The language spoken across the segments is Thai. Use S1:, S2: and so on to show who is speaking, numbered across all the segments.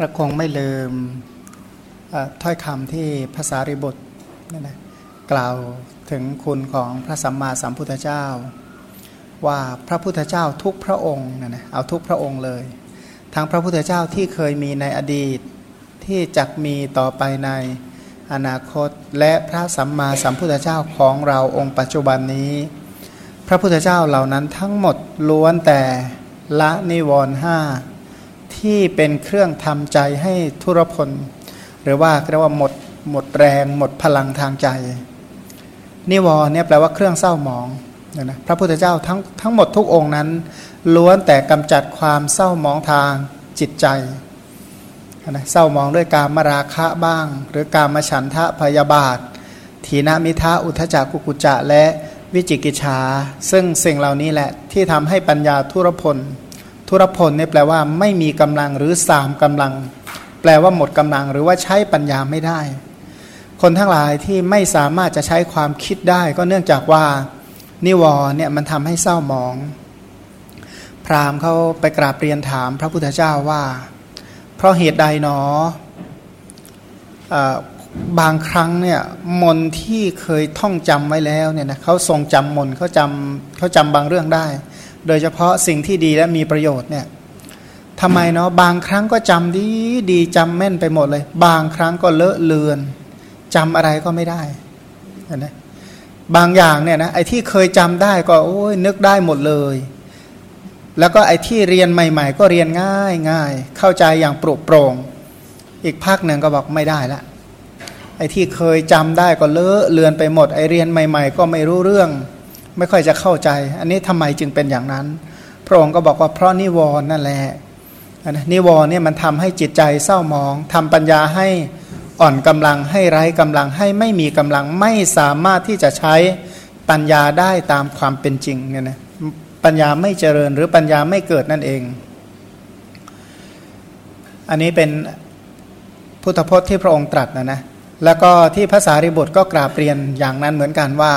S1: เราคงไม่ลืมถ้อยคำที่ภาษาริบุตรนะนะกล่าวถึงคุณของพระสัมมาสัมพุทธเจ้า ว่าพระพุทธเจ้าทุกพระองค์นะนะเอาทุกพระองค์เลย ทั้งพระพุทธเจ้าที่เคยมีในอดีตที่จะมีต่อไปในอนาคต และพระสัมมาสัมพุทธเจ้าของเราองค์ปัจจุบันนี้ พระพุทธเจ้าเหล่านั้นทั้งหมดล้วนแต่ละนิวรณ์ห้า ที่เป็นเครื่องทำใจให้ทุรพล หรือว่าเรียกว่าหมดหมดแรงหมดพลังทางใจ นิวรณ์เนี่ยแปลว่าเครื่องเศร้าหมองนะนะพระพุทธเจ้าทั้งทั้งหมดทุกองค์นั้น ล้วนแต่กำจัดความเศร้าหมองทางจิตใจนะเศร้าหมองด้วยการมราคะบ้าง หรือการมฉันทะพยาบาทถีนามิทะอุทจักกุกุจะและวิจิกิจฉาซึ่งสิ่งเหล่านี้แหละที่ทำให้ปัญญาทุรพล ทุรพลเนี่ยแปลว่าไม่มีกำลังหรือสามกำลัง แปลว่าหมดกำลังหรือว่าใช้ปัญญาไม่ได้ คนทั้งหลายที่ไม่สามารถจะใช้ความคิดได้ ก็เนื่องจากว่านิวรเนี่ยมันทำให้เศร้าหมอง พราหมณ์เขาไปกราบเรียนถามพระพุทธเจ้าว่า เพราะเหตุใดหนอบางครั้งเนี่ยมนที่เคยท่องจำไว้แล้วเนี่ยนะเขาทรงจำมนเขาจำเขาจำบางเรื่องได้ โดยเฉพาะสิ่งที่ดีและมีประโยชน์เนี่ยทำไมเนาะบางครั้งก็จำดีดีจำแม่นไปหมดเลย บางครั้งก็เลอะเลือนจำอะไรก็ไม่ได้นะบางอย่างเนี่ยนะไอ้ที่เคยจำได้ก็โอ้ยนึกได้หมดเลย แล้วก็ไอ้ที่เรียนใหม่ ๆ ก็เรียนง่ายง่ายเข้าใจอย่างปรุโปร่งอีกภาคหนึ่งก็บอกไม่ได้ละไอ้ที่เคยจำได้ก็เลอะเลือนไปหมดไอ้เรียนใหม่ ๆ ก็ไม่รู้เรื่อง ไม่ค่อยจะเข้าใจ อันนี้ทำไมจึงเป็นอย่างนั้น พระองค์ก็บอกว่าเพราะนิวรณ์นั่นแหละนิวรณ์เนี่ยมันทำให้จิตใจเศร้าหมองทำปัญญาให้อ่อนกำลังให้ไร้กำลังให้ไม่มีกำลังไม่สามารถที่จะใช้ปัญญาได้ตามความเป็นจริงเนี่ยนะปัญญาไม่เจริญหรือปัญญาไม่เกิดนั่นเอง อันนี้เป็นพุทธพจน์ที่พระองค์ตรัสนะนะแล้วก็ที่ภาษาริบุตรก็กราบเรียนอย่างนั้นเหมือนกันว่า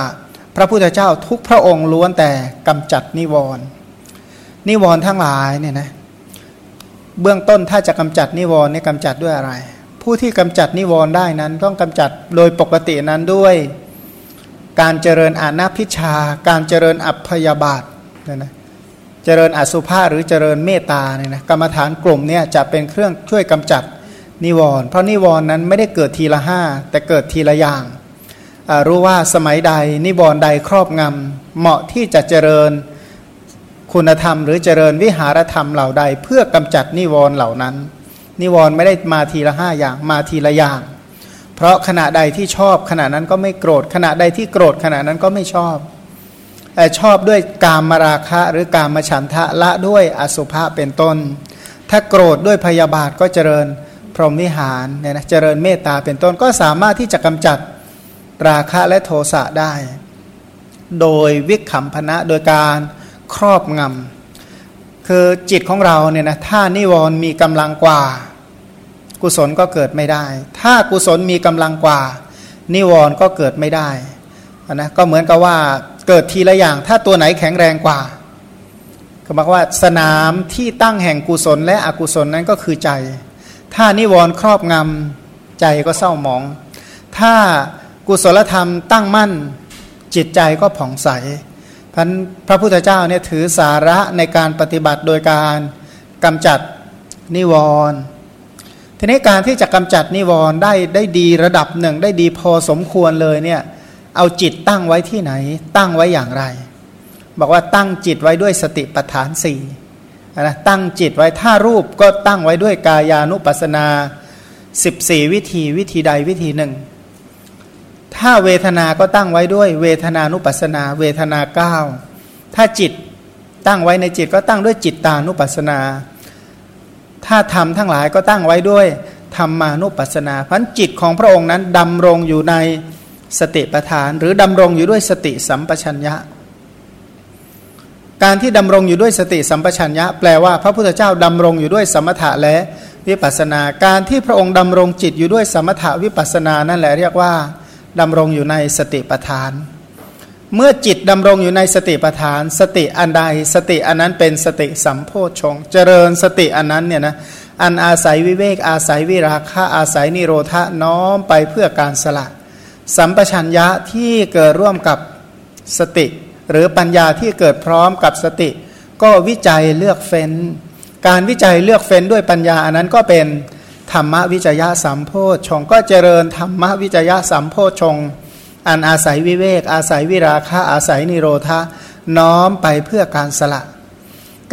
S1: พระพุทธเจ้าทุกพระองค์ล้วนแต่กำจัดนิวรณ์นิวรณ์ทั้งหลายเนี่ยนะเบื้องต้นถ้าจะกำจัดนิวรณ์เนี่ยกำจัดด้วยอะไร ผู้ที่กำจัดนิวรณ์ได้นั้นต้องกำจัดโดยปกตินั้นด้วยการเจริญอานาพิชา การเจริญอัพยาบาทเนี่ยนะเจริญอสุภาหรือเจริญเมตตาเนี่ยนะกรรมฐานกลุ่มเนี่ยจะเป็นเครื่องช่วยกำจัดนิวรณ์เพราะนิวรณ์นั้นไม่ได้เกิดทีละห้าแต่เกิดทีละอย่าง รู้ว่าสมัยใดนิบรณ์ใดครอบงำเหมาะที่จะเจริญคุณธรรม หรือเจริญวิหารธรรมเหล่าใด เพื่อกำจัดนิวรณ์เหล่านั้น นิวรณ์ไม่ได้มาทีละห้าอย่างมาทีละอย่าง เพราะขณะใดที่ชอบขณะนั้นก็ไม่โกรธขณะใดที่โกรธขณะนั้นก็ไม่ชอบแต่ชอบด้วยกามมาราคะหรือกามฉันทะละด้วยอสุภะเป็นต้น ถ้าโกรธด้วยพยาบาทก็เจริญพรหมวิหารเนี่ยนะเจริญเมตตาเป็นต้นก็สามารถที่จะกำจัด ราคะและโทสะได้ โดยวิคขำพนะโดยการครอบงำคือจิตของเราเนี่ยนะถ้านิวรณ์มีกำลังกว่า กุศลก็เกิดไม่ได้ ถ้ากุศลมีกำลังกว่า นิวรณ์ก็เกิดไม่ได้นะก็เหมือนกับว่าเกิดทีละอย่าง ถ้าตัวไหนแข็งแรงกว่าก็หมายว่าสนามที่ตั้งแห่งกุศลและอกุศลนั้นก็คือใจ ถ้านิวรณ์ครอบงำใจก็เศร้าหมอง ถ้า กุศลธรรมตั้งมั่นจิตใจก็ผ่องใสพันพระพุทธเจ้าเนี่ยถือสาระในการปฏิบัติโดยการกำจัดนิวรณ์ทีนี้การที่จะกำจัดนิวรณ์ได้ได้ดีระดับหนึ่ง ได้ดีพอสมควรเลยเนี่ยเอาจิตตั้งไว้ที่ไหน ตั้งไว้อย่างไร บอกว่าตั้งจิตไว้ด้วยสติปัฏฐานสี่นะตั้งจิตไว้ถ้ารูปก็ตั้งไว้ด้วยกายานุปัสนา 14 วิธีวิธีใดวิธีหนึ่ง ถ้าเวทนาก็ตั้งไว้ด้วย เวทนานุปัสนา เวทนาเก้าถ้าจิตตั้งไว้ในจิตก็ตั้งด้วยจิตตานุปัสนา ถ้าธรรมทั้งหลายก็ตั้งไว้ด้วยธรรมานุปัสนาพันจิตของพระองค์นั้นดำรงอยู่ในสติปัฏฐาน หรือดำรงอยู่ด้วยสติสัมปชัญญะ การที่ดำรงอยู่ด้วยสติสัมปชัญญะ แปลว่าพระพุทธเจ้าดำรงอยู่ด้วยสมถะและวิปัสนา การที่พระองค์ดำรงจิตอยู่ด้วยสมถะวิปัสนานั่นแหละเรียกว่า ดำรงอยู่ในสติปัฏฐาน เมื่อจิตดำรงอยู่ในสติปัฏฐาน สติอันใดสติอันนั้นเป็นสติสัมโพชงเจริญสติอันนั้นเนี่ยนะอันอาศัยวิเวกอาศัยวิราคะอาศัยนิโรธะน้อมไปเพื่อการสละ สัมปชัญญะที่เกิดร่วมกับสติ หรือปัญญาที่เกิดพร้อมกับสติ ก็วิจัยเลือกเฟ้น การวิจัยเลือกเฟ้นด้วยปัญญาอันนั้นก็เป็น ธรรมวิจยะสัมโพชฌงก็เจริญธรรมวิจยะสัมโพชฌงอันอาศัยวิเวก อาศัยวิราคะอาศัยนิโรธะน้อมไปเพื่อการสละ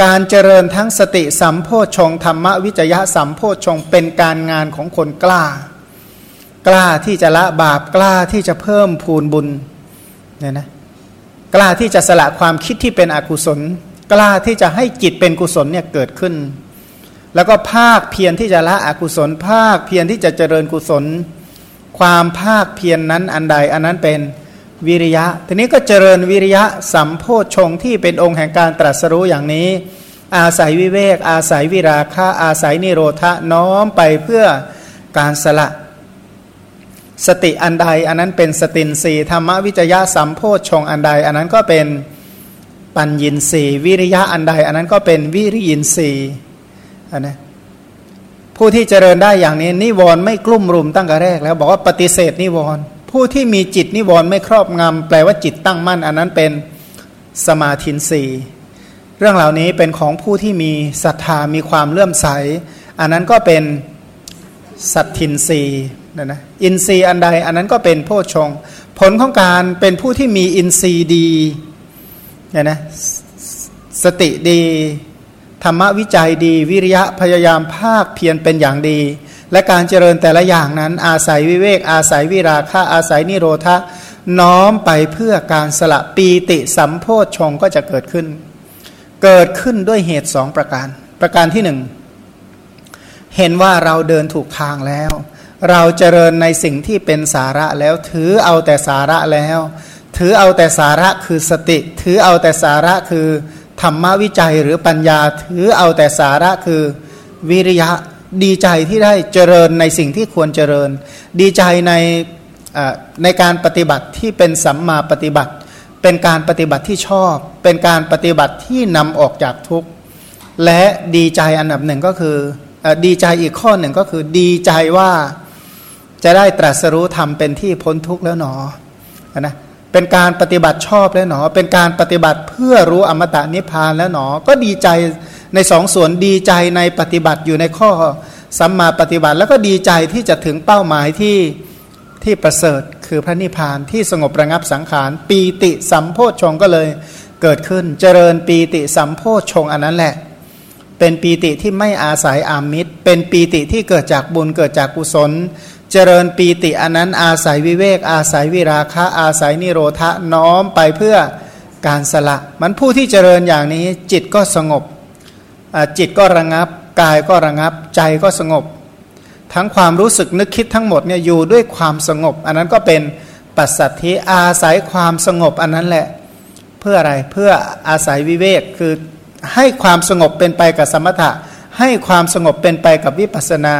S1: การเจริญทั้งสติสัมโพชงธรรมวิจยะสัมโพชงเป็นการงานของคนกล้า กล้าที่จะละบาปกล้าที่จะเพิ่มพูนบุญเนี่ยนะกล้าที่จะสละความคิดที่เป็นอกุศล กล้าที่จะให้จิตเป็นกุศลเนี่ยเกิดขึ้น แล้วก็ภาคเพียรที่จะละอกุศล ภาคเพียรที่จะเจริญกุศล ความภาคเพียรนนั้นอันใดอันนั้นเป็นวิริยะ ทีนี้ก็เจริญวิริยะสัมโพชงที่เป็นองค์แห่งการตรัสรู้อย่างนี้ อาศัยวิเวก อาศัยวิราคะ อาศัยนิโรธะน้อมไปเพื่อการสละ สติอันใดอันนั้นเป็นสตินสีธรรมวิจยะสัมโพชงอันใด อันนั้นก็เป็นปัญญินสีวิริยะอันใด อันนั้นก็เป็นวิริยินสี อันนะผู้ที่เจริญได้อย่างนี้ นิวรณ์ไม่กลุ่มรุมตั้งแต่แรก แล้วบอกว่าปฏิเสธนิวรณ์ผู้ที่มีจิตนิวรณ์ไม่ครอบงำแปลว่าจิตตั้งมั่น อันนั้นเป็นสมาธินีเรื่องเหล่านี้เป็นของผู้ที่มีศรัทธามีความเลื่อมใส อันนั้นก็เป็นสัตทินรีนะนะอินทรีย์อันใดอันนั้นก็เป็นโพชง ผลของการเป็นผู้ที่มีอินทรีย์ดีเนี่ยนะสติดี ธรรมวิจัยดีวิริยะพยายามภาคเพียรเป็นอย่างดี และการเจริญแต่ละอย่างนั้น อาศัยวิเวก อาศัยวิราคะอาศัยนิโรธะน้อมไปเพื่อการสละปีติสัมโพชฌงก็จะเกิดขึ้น เกิดขึ้นด้วยเหตุสองประการ ประการที่หนึ่งเห็นว่าเราเดินถูกทางแล้ว เราเจริญในสิ่งที่เป็นสาระแล้วถือเอาแต่สาระแล้ว ถือเอาแต่สาระคือสติ ถือเอาแต่สาระคือ ธรรมวิจัยหรือปัญญาถือเอาแต่สาระคือวิริยะดีใจที่ได้เจริญในสิ่งที่ควรเจริญ ดีใจในในการปฏิบัติที่เป็นสัมมาปฏิบัติ เป็นการปฏิบัติที่ชอบ เป็นการปฏิบัติที่นำออกจากทุกข์ และดีใจอันดับหนึ่งก็คืออดีใจอีกข้อหนึ่งก็คือดีใจว่าจะได้ตรัสรู้ธรรมเป็นที่พ้นทุกข์แล้วหนอนะ เป็นการปฏิบัติชอบแล้วหนอ เป็นการปฏิบัติเพื่อรู้อมตะนิพพานแล้วหนอ ก็ดีใจในสองส่วนดีใจในปฏิบัติอยู่ในข้อสัมมาปฏิบัติแล้วก็ดีใจที่จะถึงเป้าหมายที่ที่ประเสริฐคือพระนิพพานที่สงบระงับสังขาร ปีติสัมโพชฌงก็เลยเกิดขึ้นเจริญปีติสัมโพชฌงอันนั้นแหละ เป็นปีติที่ไม่อาศัยอามิตร เป็นปีติที่เกิดจากบุญเกิดจากกุศล เจริญปีติอันนั้นอาศัยวิเวก อาศัยวิราคะ อาศัยนิโรธะน้อมไปเพื่อการสละ มันผู้ที่เจริญอย่างนี้จิตก็สงบจิตก็ระงับ กายก็ระงับ ใจก็สงบ ทั้งความรู้สึกนึกคิดทั้งหมดเนี่ยอยู่ด้วยความสงบ อันนั้นก็เป็นปัสสัทธิอาศัยความสงบอันนั้นแหละ เพื่ออะไรเพื่ออาศัยวิเวกคือให้ความสงบเป็นไปกับสมถะ ให้ความสงบเป็นไปกับวิปัสนา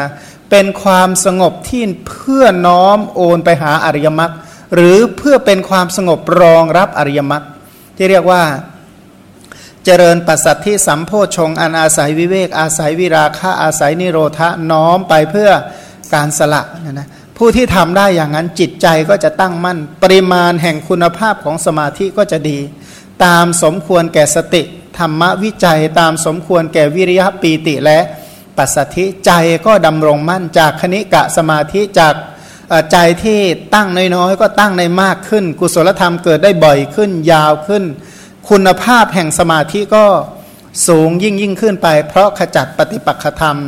S1: เป็นความสงบที่เพื่อน้อมโอนไปหาอริยมรรคหรือเพื่อเป็นความสงบรองรับอริยมรรคที่เรียกว่าเจริญปัสสัทที่สัมโพชงอันอาศัยวิเวก อาศัยวิราคะอาศัยนิโรธะน้อมไปเพื่อการสละนะนะผู้ที่ทำได้อย่างนั้นจิตใจก็จะตั้งมั่น ปริมาณแห่งคุณภาพของสมาธิก็จะดี ตามสมควรแก่สติ ธรรมวิจัยตามสมควรแก่วิริยะปีติและ ปัสสธิใจก็ดำรงมั่นจากคณิกะสมาธิจากใจที่ตั้งน้อยๆก็ตั้งในมากขึ้น กุศลธรรมเกิดได้บ่อยขึ้นยาวขึ้น คุณภาพแห่งสมาธิก็สูงยิ่งยิ่งขึ้นไป เพราะขจัดปฏิปักษธรรม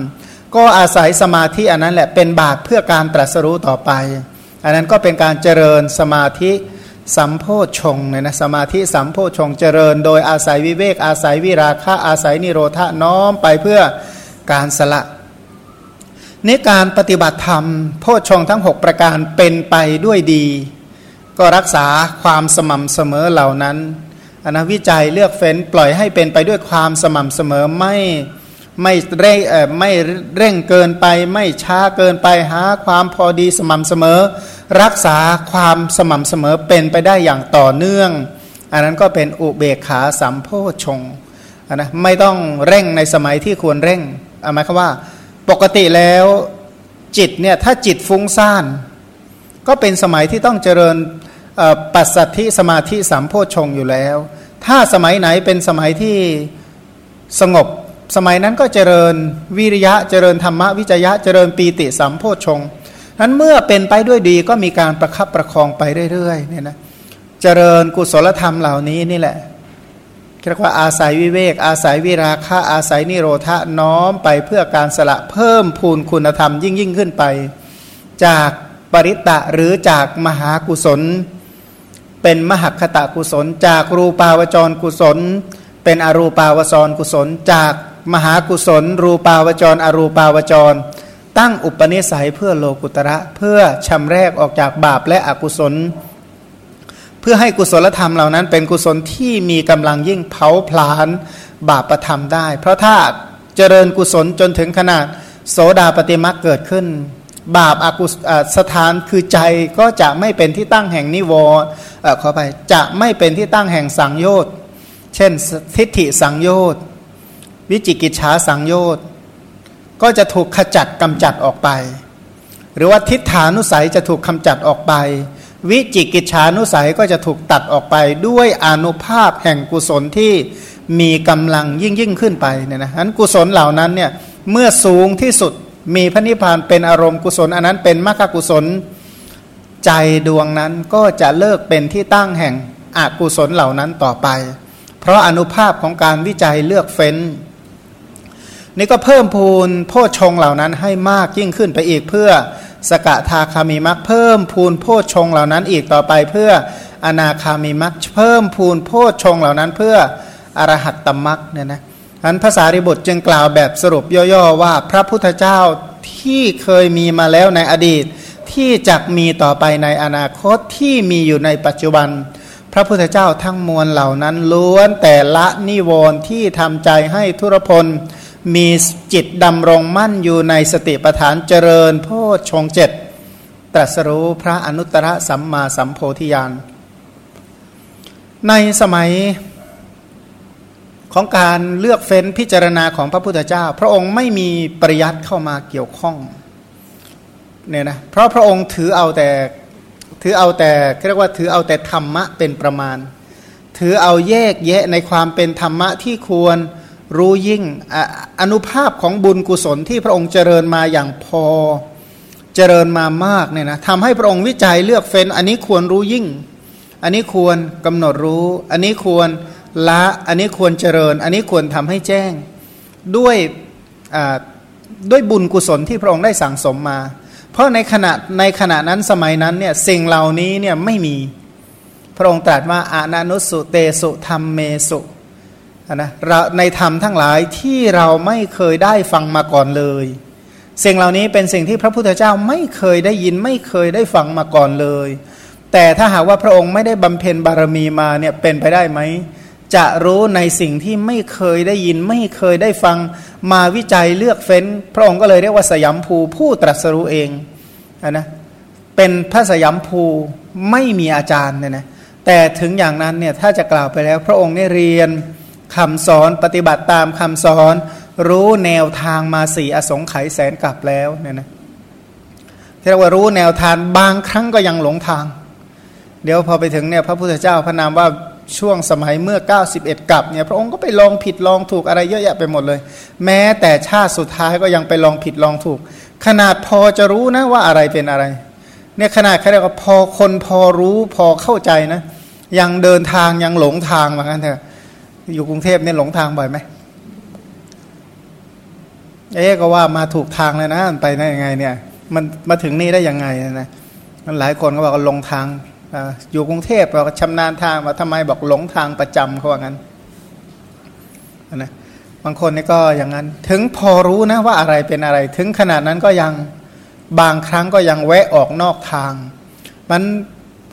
S1: ก็อาศัยสมาธิอันนั้นแหละเป็นบาตเพื่อการตรัสรู้ต่อไป อันนั้นก็เป็นการเจริญสมาธิสัมโพชงเนี่ยนะสมาธิสัมโพชงเจริญ โดยอาศัยวิเวกอาศัยวิราคะอาศัยนิโรธน้อมไปเพื่อ การสละนี่การปฏิบัติธรรมโพชงทั้ง 6 ประการเป็นไปด้วยดี ก็รักษาความสม่ำเสมอเหล่านั้นอนะวิจัยเลือกเฟ้นปล่อยให้เป็นไปด้วยความสม่ำเสมอไม่ไม่เร่งเออไม่เร่งเกินไป ไม่ช้าเกินไปหาความพอดีสม่ำเสมอ รักษาความสม่ำเสมอเป็นไปได้อย่างต่อเนื่อง อันนั้นก็เป็นอุเบกขาสัมโพชงนนะไม่ต้องเร่งในสมัยที่ควรเร่ง หมายความว่า ปกติแล้วจิตเนี่ยถ้าจิตฟุ้งซ่าน ก็เป็นสมัยที่ต้องเจริญปัสสัทธิสมาธิสัมโพชงอยู่แล้ว ถ้าสมัยไหนเป็นสมัยที่สงบ สมัยนั้นก็เจริญวิริยะเจริญธรรมวิจยะเจริญปีติสัมโพชงนั้นเมื่อเป็นไปด้วยดีก็มีการประคับประคองไปเรื่อยๆเนี่ยนะเจริญกุศลธรรมเหล่านี้นี่แหละ เรียกว่าอาศัยวิเวก อาศัยวิราคะอาศัยนิโรธะน้อมไปเพื่อการสละเพิ่มพูนคุณธรรมยิ่งยิ่งขึ้นไป จากปริตะหรือจากมหากุศล เป็นมหคตะกุศล จากรูปาวจรกุศล เป็นอรูปาวจรกุศล จากมหากุศล รูปาวจร อรูปาวจร ตั้งอุปนิสัยเพื่อโลกุตระเพื่อชำแรกออกจากบาปและอกุศล พื่อให้กุศลธรรมเหล่านั้น เป็นกุศลที่มีกำลังยิ่งเผาผลาญบาปประธรรมได้ เพราะถ้าเจริญกุศลจนถึงขนาดโสดาปฏิมักเกิดขึ้น บาปอากุศสถานคือใจก็จะไม่เป็นที่ตั้งแห่งนิวรณ์ขอไปจะไม่เป็นที่ตั้งแห่งสังโยชน์เช่นทิฏฐิสังโยชน์วิจิกิจฉาสังโยชน์ก็จะถูกขจัดกำจัดออกไป หรือว่าทิฏฐานุสัยจะถูกกำจัดออกไป วิจิกิจฉานุสัยก็จะถูกตัดออกไปด้วยอนุภาพแห่งกุศลที่มีกำลังยิ่งยิ่งขึ้นไปเนี่ยนะนั้นกุศลเหล่านั้นเนี่ยเมื่อสูงที่สุดมีพระนิพพานเป็นอารมณ์กุศล อันนั้นเป็นมรรคกุศลใจดวงนั้นก็จะเลิกเป็นที่ตั้งแห่งอกุศลเหล่านั้นต่อไป เพราะอนุภาพของการวิจัยเลือกเฟ้น นี่ก็เพิ่มพูนโพชงเหล่านั้นให้มากยิ่งขึ้นไปอีกเพื่อ สกทาคามีมักเพิ่มพูนโพชฌงเหล่านั้นอีกต่อไปเพื่ออนาคามีมักเพิ่มพูนโพชฌงเหล่านั้นเพื่ออรหัตตมักเนี่ยนะอันภาษาริบุตรจึงกล่าวแบบสรุปย่อๆว่าพระพุทธเจ้าที่เคยมีมาแล้วในอดีต ที่จะมีต่อไปในอนาคตที่มีอยู่ในปัจจุบัน พระพุทธเจ้าทั้งมวลเหล่านั้นล้วนแต่ละนิวรณ์ที่ทำใจให้ทุรพล มีจิตดำรงมั่นอยู่ในสติปัฏฐานเจริญโพชงเจ็ดตรัสรู้พระอนุตตรสัมมาสัมโพธิญาณ ในสมัยของการเลือกเฟ้นพิจารณาของพระพุทธเจ้า พระองค์ไม่มีปริยัติเข้ามาเกี่ยวข้องเนี่ยนะเพราะพระองค์ถือเอาแต่ถือเอาแต่เรียกว่าถือเอาแต่ธรรมะเป็นประมาณ ถือเอาแยกแยะในความเป็นธรรมะที่ควร รู้ยิ่งอนุภาพของบุญกุศลที่พระองค์เจริญมาอย่างพอเจริญมามากเนี่ยนะทำให้พระองค์วิจัยเลือกเฟ้น อันนี้ควรรู้ยิ่ง อันนี้ควรกำหนดรู้ อันนี้ควรละอันนี้ควรเจริญ อันนี้ควรทำให้แจ้ง ด้วยด้วยบุญกุศลที่พระองค์ได้สั่งสมมา เพราะในขณะในขณะนั้นสมัยนั้นเนี่ยสิ่งเหล่านี้เนี่ยไม่มีพระองค์ตรัสว่าอานานุสุเตสุธรรมเมสุ นะในธรรมทั้งหลายที่เราไม่เคยได้ฟังมาก่อนเลย สิ่งเหล่านี้เป็นสิ่งที่พระพุทธเจ้าไม่เคยได้ยินไม่เคยได้ฟังมาก่อนเลย แต่ถ้าหากว่าพระองค์ไม่ได้บำเพ็ญบารมีมาเนี่ยเป็นไปได้ไหมจะรู้ในสิ่งที่ไม่เคยได้ยินไม่เคยได้ฟังมาวิจัยเลือกเฟ้น พระองค์ก็เลยเรียกว่าสยามภูผู้ตรัสรู้เองนะเป็นพระสยามภูไม่มีอาจารย์เนี่ยนะแต่ถึงอย่างนั้นเนี่ยถ้าจะกล่าวไปแล้ว พระองค์ได้เรียน คำสอนปฏิบัติตามคำสอน รู้แนวทางมาสี่อสงไขยแสนกลับแล้วเนี่ยนะที่เรียกว่ารู้แนวทางบางครั้งก็ยังหลงทาง เดี๋ยวพอไปถึงเนี่ยพระพุทธเจ้าพระนามว่าช่วงสมัยเมื่อ 91 กับเนี่ยพระองค์ก็ไปลองผิดลองถูกอะไรเยอะแยะไปหมดเลย แม้แต่ชาติสุดท้ายก็ยังไปลองผิดลองถูก ขนาดพอจะรู้นะว่าอะไรเป็นอะไรเนี่ยขนาดเขาเรียกว่าพอคนพอรู้พอเข้าใจนะ ยังเดินทางยังหลงทางเหมือนกันเถอะ อยู่กรุงเทพเนี่ยหลงทางบ่อยไหมเอ๊ก็ว่ามาถูกทางเลยนะไปได้ยังไง เนี่ย มันมาถึงนี่ได้ยังไงนะมันหลายคนก็บอกว่าลงทางอยู่กรุงเทพเราชำนาญทางมาทำไมบอกหลงทางประจำเขาว่างั้นนะบางคนนี่ก็อย่างนั้น ถึงพอรู้นะว่าอะไรเป็นอะไร ถึงขนาดนั้นก็ยังบางครั้งก็ยังแวะออกนอกทาง มัน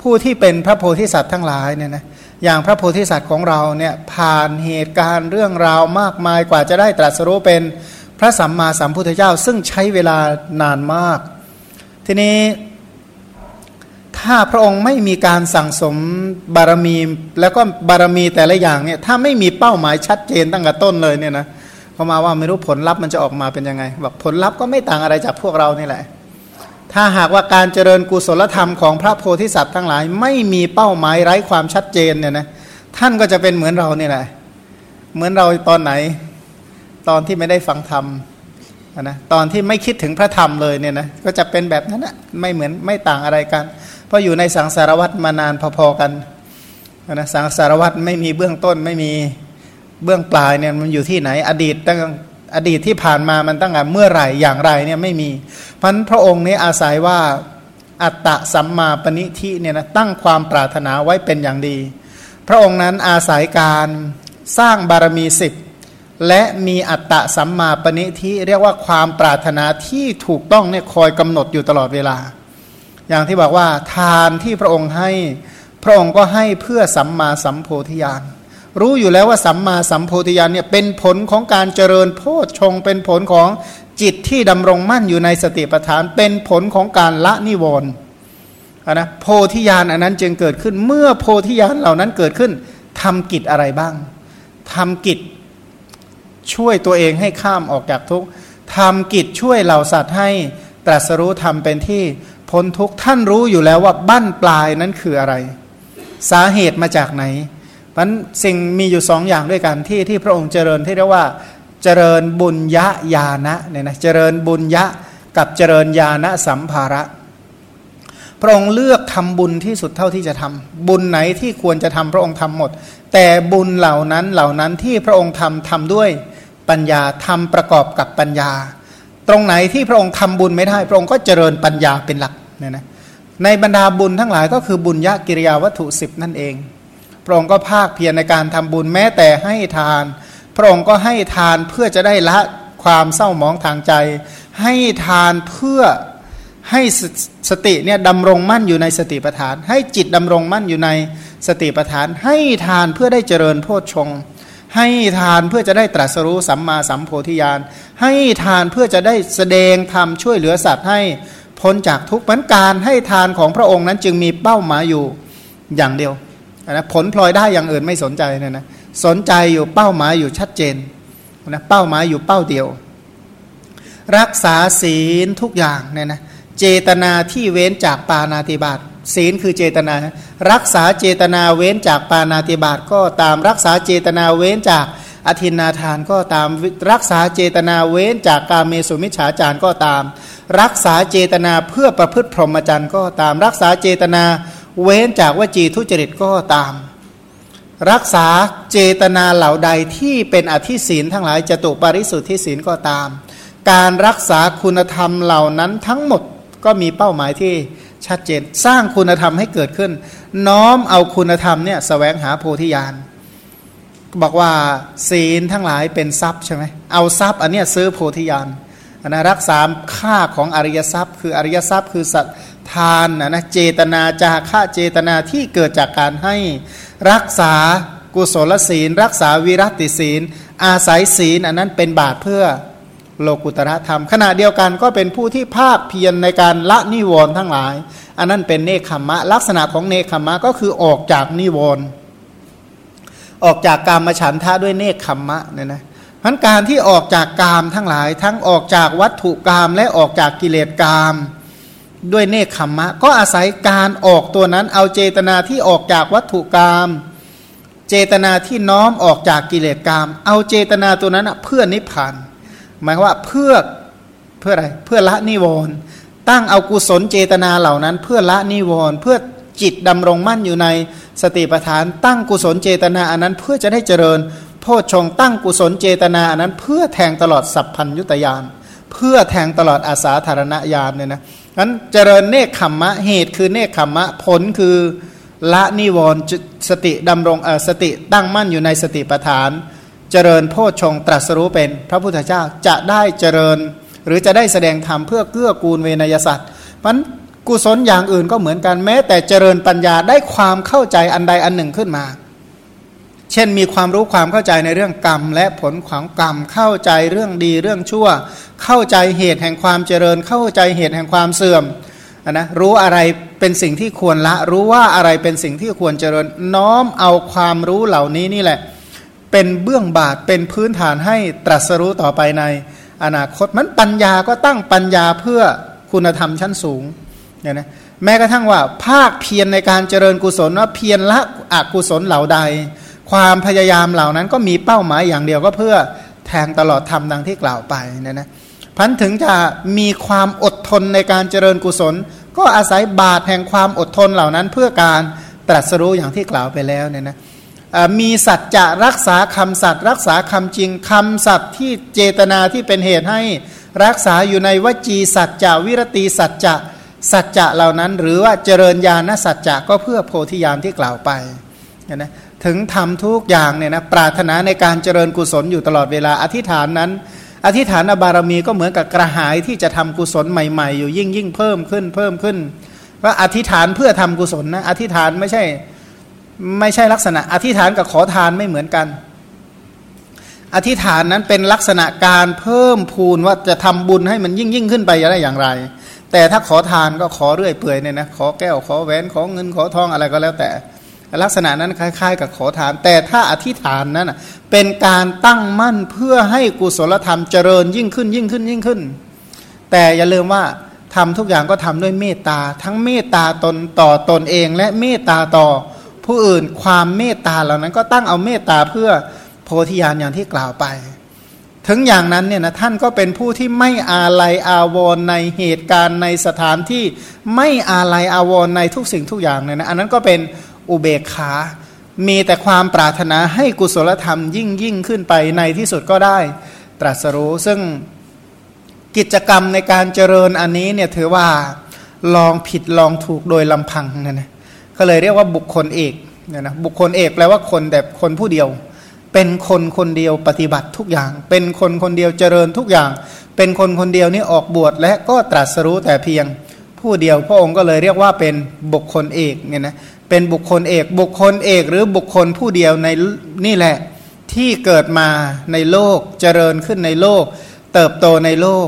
S1: ผู้ที่เป็นพระโพธิสัตว์ทั้งหลายเนี่ยนะ อย่างพระโพธิสัตว์ของเราเนี่ยผ่านเหตุการณ์เรื่องราวมากมายกว่าจะได้ตรัสรู้เป็นพระสัมมาสัมพุทธเจ้า ซึ่งใช้เวลานานมาก ทีนี้ถ้าพระองค์ไม่มีการสั่งสมบารมี แล้วก็บารมีแต่ละอย่างเนี่ยถ้าไม่มีเป้าหมายชัดเจนตั้งแต่ต้นเลยเนี่ยนะเขามาว่าไม่รู้ผลลัพธ์มันจะออกมาเป็นยังไงบอกผลลัพธ์ก็ไม่ต่างอะไรจากพวกเรานี่แหละ ถ้าหากว่าการเจริญกุศลธรรมของพระโพธิสัตว์ทั้งหลาย ไม่มีเป้าหมายไร้ความชัดเจนเนี่ยนะท่านก็จะเป็นเหมือนเราเนี่ยแหละเหมือนเราตอนไหน ตอนที่ไม่ได้ฟังธรรมนะตอนที่ไม่คิดถึงพระธรรมเลยเนี่ยนะก็จะเป็นแบบนั้นนะไม่เหมือนไม่ต่างอะไรกัน เพราะอยู่ในสังสารวัตรมานานพอๆกันนะสังสารวัตรไม่มีเบื้องต้นไม่มีเบื้องปลายเนี่ยมันอยู่ที่ไหนอดีตตั้ง อดีตที่ผ่านมามันตั้งแต่เมื่อไหร่อย่างไรเนี่ยไม่มีพันพระองค์นี้อาศัยว่าอัตตะสัมมาปณิทิเนี่ยนะตั้งความปรารถนาไว้เป็นอย่างดี พระองค์นั้นอาศัยการสร้างบารมีสิบและมีอัตตะสัมมาปณิทิเรียกว่าความปรารถนาที่ถูกต้องเนี่ยคอยกำหนดอยู่ตลอดเวลา อย่างที่บอกว่าทานที่พระองค์ให้พระองค์ก็ให้เพื่อสัมมาสัมโพธิญาณ รู้อยู่แล้วว่าสัมมาสัมโพธิญาณเนี่ยเป็นผลของการเจริญโพชฌงเป็นผลของจิตที่ดำรงมั่นอยู่ในสติปัฏฐาน เป็นผลของการละนิวรณ์นะโพธิญาณอันนั้นจึงเกิดขึ้นเมื่อโพธิญาณเหล่านั้นเกิดขึ้นทำกิจอะไรบ้างทำกิจช่วยตัวเองให้ข้ามออกจากทุกข์ทำกิจช่วยเหล่าสัตว์ให้ตรัสรู้ทำเป็นที่พ้นทุกข์ท่านรู้อยู่แล้วว่าบั้นปลายนั้นคืออะไร สาเหตุมาจากไหน มันสิ่งมีอยู่สองอย่างด้วยกันที่ที่พระองค์เจริญที่เรียกว่าเจริญบุญยะญาณะเนี่ยนะเจริญบุญยะกับเจริญญาณสัมภาระ พระองค์เลือกทำบุญที่สุดเท่าที่จะทำบุญไหนที่ควรจะทำพระองค์ทำหมด แต่บุญเหล่านั้นเหล่านั้นที่พระองค์ทำทำด้วยปัญญาทำประกอบกับปัญญา ตรงไหนที่พระองค์ทำบุญไม่ได้ พระองค์ก็เจริญปัญญาเป็นหลักเนี่ยนะในบรรดาบุญทั้งหลายก็คือบุญยะกิริยาวัตถุสิบนั่นเอง พระองค์ก็ภาคเพียรในการทำบุญแม้แต่ให้ทาน พระองค์ก็ให้ทานเพื่อจะได้ละความเศร้าหมองทางใจ ให้ทานเพื่อให้สติเนี่ยดำรงมั่นอยู่ในสติปัฏฐาน ให้จิตดำรงมั่นอยู่ในสติปัฏฐาน ให้ทานเพื่อได้เจริญโพชฌงให้ทานเพื่อจะได้ตรัสรู้สัมมาสัมโพธิญาณ ให้ทานเพื่อจะได้แสดงธรรมช่วยเหลือสัตว์ให้พ้นจากทุกข์มันการให้ทานของพระองค์นั้นจึงมีเป้าหมายอยู่อย่างเดียว นะผลพลอยได้อย่างอื่นไม่สนใจเนี่ยนะสนใจอยู่เป้าหมายอยู่ชัดเจนนะเป้าหมายอยู่เป้าเดียว รักษาศีลทุกอย่างเนี่ยนะเจตนาที่เว้นจากปานาติบาตศีลคือเจตนา รักษาเจตนาเว้นจากปานาติบาตก็ตามรักษาเจตนาเว้นจากอธินาทานก็ตามรักษาเจตนาเว้นจากกาเมสุมิฉาจารก็ตาม รักษาเจตนาเพื่อประพฤติพรหมจรรย์ก็ตามรักษาเจตนา เว้นจากวจีทุจริตก็ตาม รักษาเจตนาเหล่าใดที่เป็นอธิศีลทั้งหลายจะตุปริสุทธิศีลก็ตาม การรักษาคุณธรรมเหล่านั้นทั้งหมดก็มีเป้าหมายที่ชัดเจนสร้างคุณธรรมให้เกิดขึ้น น้อมเอาคุณธรรมเนี่ยสแสวงหาโพธิญาณบอกว่าศีลทั้งหลายเป็นทรัพย์ใช่ไหมเอาทรัพย์อันเนี้ยซื้อโพธิญาณนะรักษาค่าของอริยทรัพย์ คืออริยทรัพย์คือสัต ทานนะนะเจตนาจาค่าเจตนาที่เกิดจากการให้รักษากุศลศีล รักษาวิรัติศีล อาศัยศีลอันนั้นเป็นบาตเพื่อโลกุตระธรรม ขณะเดียวกันก็เป็นผู้ที่ภาคเพียรในการละนิวรณ์ทั้งหลาย อันนั้นเป็นเนคขมะลักษณะของเนคขมะก็คือออกจากนิวรณ์ออกจากกามฉันทะด้วยเนคขมะเนี่ยนะพันการที่ออกจากกามทั้งหลาย ทั้งออกจากวัตถุกามและออกจากกิเลสกาม ด้วยเนคขมมะ ก็อาศัยการออกตัวนั้น เอาเจตนาที่ออกจากวัตถุกรรมเจตนาที่น้อมออกจากกิเลสกรรมเอาเจตนาตัวนั้นเพื่อนิพพานหมายว่าเพื่อเพื่ออะไรเพื่อละนิวรณ์ตั้งเอากุศลเจตนาเหล่านั้น เพื่อละนิวรณ์เพื่อจิตดำรงมั่นอยู่ในสติปัฏฐาน ตั้งกุศลเจตนาอันนั้นเพื่อจะได้เจริญ โพชฌงตั้งกุศลเจตนาอันนั้น เพื่อแทงตลอดสัพพัญยุตยานเพื่อแทงตลอดอาสาธารณญาณเนี่ยนะ นั้นเจริญเนคขมมะเหตุคือเนคขมมะผลคือละนิวรณ์สติดำรงสติตั้งมั่นอยู่ในสติปัฏฐาน เจริญโพชฌงตรัสรู้เป็นพระพุทธเจ้าจะได้เจริญ หรือจะได้แสดงธรรมเพื่อเกื้อกูลเวนยสัตว์มันกุศลอย่างอื่นก็เหมือนกันแม้ แต่เจริญปัญญาได้ความเข้าใจอันใดอันหนึ่งขึ้นมา เช่นมีความรู้ความเข้าใจในเรื่องกรรม และผลของกรรมเข้าใจเรื่องดีเรื่องชั่ว เข้าใจเหตุแห่งความเจริญ เข้าใจเหตุแห่งความเสื่อมนะรู้อะไรเป็นสิ่งที่ควรละ รู้ว่าอะไรเป็นสิ่งที่ควรเจริญ น้อมเอาความรู้เหล่านี้นี่แหละ เป็นเบื้องบาทเป็นพื้นฐานให้ตรัสรู้ต่อไปใน อนาคตมันปัญญาก็ตั้งปัญญาเพื่อคุณธรรมชั้นสูงเนี่ยนะแม้กระทั่งว่าภาคเพียรในการเจริญกุศลว่าเพียรละอกุศลเหล่าใด ความพยายามเหล่านั้นก็มีเป้าหมายอย่างเดียวก็เพื่อแทงตลอดธรรมดังที่กล่าวไปนี่ยนะพันถึงจะมีความอดทนในการเจริญกุศล ก็อาศัยบาตแห่งความอดทนเหล่านั้น เพื่อการตรัสรู้อย่างที่กล่าวไปแล้วเนี่ยนะมีสัจจะรักษาคำสัตย์รักษาคำจริงคำสัตย์ที่เจตนาที่เป็นเหตุให้รักษาอยู่ในวจีสัจจะวิรติสัจจะสัจจะเหล่านั้น หรือว่าเจริญญาณสัจจะก็เพื่อโพธิญาณที่กล่าวไปนะ ถึงทำทุกอย่างเนี่ยนะปรารถนาในการเจริญกุศลอยู่ตลอดเวลาอธิษฐานนั้น อธิษฐานบารมีก็เหมือนกับกระหายที่จะทำกุศลใหม่ๆ อยู่ยิ่งยิ่งเพิ่มขึ้นเพิ่มขึ้นว่าอธิษฐานเพื่อทำกุศลนะอธิษฐานไม่ใช่ไม่ใช่ลักษณะ อธิษฐานกับขอทานไม่เหมือนกัน อธิษฐานนั้นเป็นลักษณะการเพิ่มพูนว่าจะทำบุญให้มันยิ่งยิ่งขึ้นไปได้อย่างไร แต่ถ้าขอทานก็ขอเรื่อยเปื่อยเนี่ยนะขอแก้วขอแหวนขอเงินขอทองอะไรก็แล้วแต่ ลักษณะนั้นคล้ายๆ กับขอทาน แต่ถ้าอธิษฐานนั้นเป็นการตั้งมั่นเพื่อให้กุศลธรรมเจริญยิ่งขึ้นยิ่งขึ้นยิ่งขึ้น แต่อย่าลืมว่าทำทุกอย่างก็ทำด้วยเมตตา ทั้งเมตตาตนต่อตนเอง และเมตตาต่อผู้อื่นความเมตตาเหล่านั้นก็ตั้งเอาเมตตาเพื่อโพธิญาณอย่างที่กล่าวไป ถึงอย่างนั้นเนี่ยนะท่านก็เป็นผู้ที่ไม่อาลัยอาวรในเหตุการณ์ในสถานที่ไม่อาลัยอาวรในทุกสิ่งทุกอย่างเนี่ยนะอันนั้นก็เป็น อุเบกขา มีแต่ความปรารถนาให้กุศลธรรมยิ่งยิ่งขึ้นไปในที่สุดก็ได้ตรัสรู้ซึ่งกิจกรรมในการเจริญอันนี้เนี่ยถือว่าลองผิดลองถูกโดยลำพังนะนะก็เลยเรียกว่าบุคคลเอกเนี่ยนะบุคคลเอกแปลว่าคนแต่คนผู้เดียว เป็นคนคนเดียวปฏิบัติทุกอย่าง เป็นคนคนเดียวเจริญทุกอย่าง เป็นคนคนเดียวนี่ออกบวชและก็ตรัสรู้แต่เพียงผู้เดียวพระองค์ก็เลยเรียกว่าเป็นบุคคลเอกเนี่ยนะเป็นบุคคลเอกบุคคลเอกหรือบุคคลผู้เดียวในนี่แหละ ที่เกิดมาในโลกเจริญขึ้นในโลก เติบโตในโลก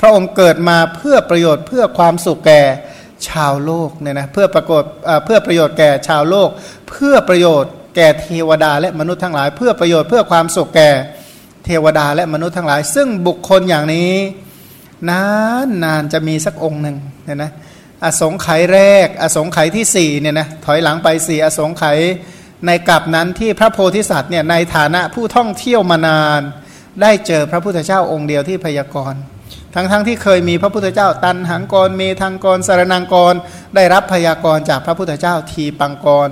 S1: พระองค์เกิดมาเพื่อประโยชน์เพื่อความสุขแก่ชาวโลกเนี่ยนะเพื่อประกฏเพื่อประโยชน์แก่ชาวโลก เพื่อประโยชน์แก่เทวดาและมนุษย์ทั้งหลาย เพื่อประโยชน์เพื่อความสุขแก่เทวดาและมนุษย์ทั้งหลาย ซึ่งบุคคลอย่างนี้ นานนานจะมีสักองค์หนึ่งเนี่ยนะ อสงไขยแรก อสงไขยที่สี่เนี่ยนะถอยหลังไปสี่อสงไขยในกลับนั้นที่พระโพธิสัตว์เนี่ยในฐานะผู้ท่องเที่ยวมานาน ได้เจอพระพุทธเจ้าองค์เดียวที่พยากรณ์ทั้งๆทที่เคยมีพระพุทธเจ้า ตันหังกรเมทังกรสารนังกร ได้รับพยากรจากพระพุทธเจ้าทีปังกร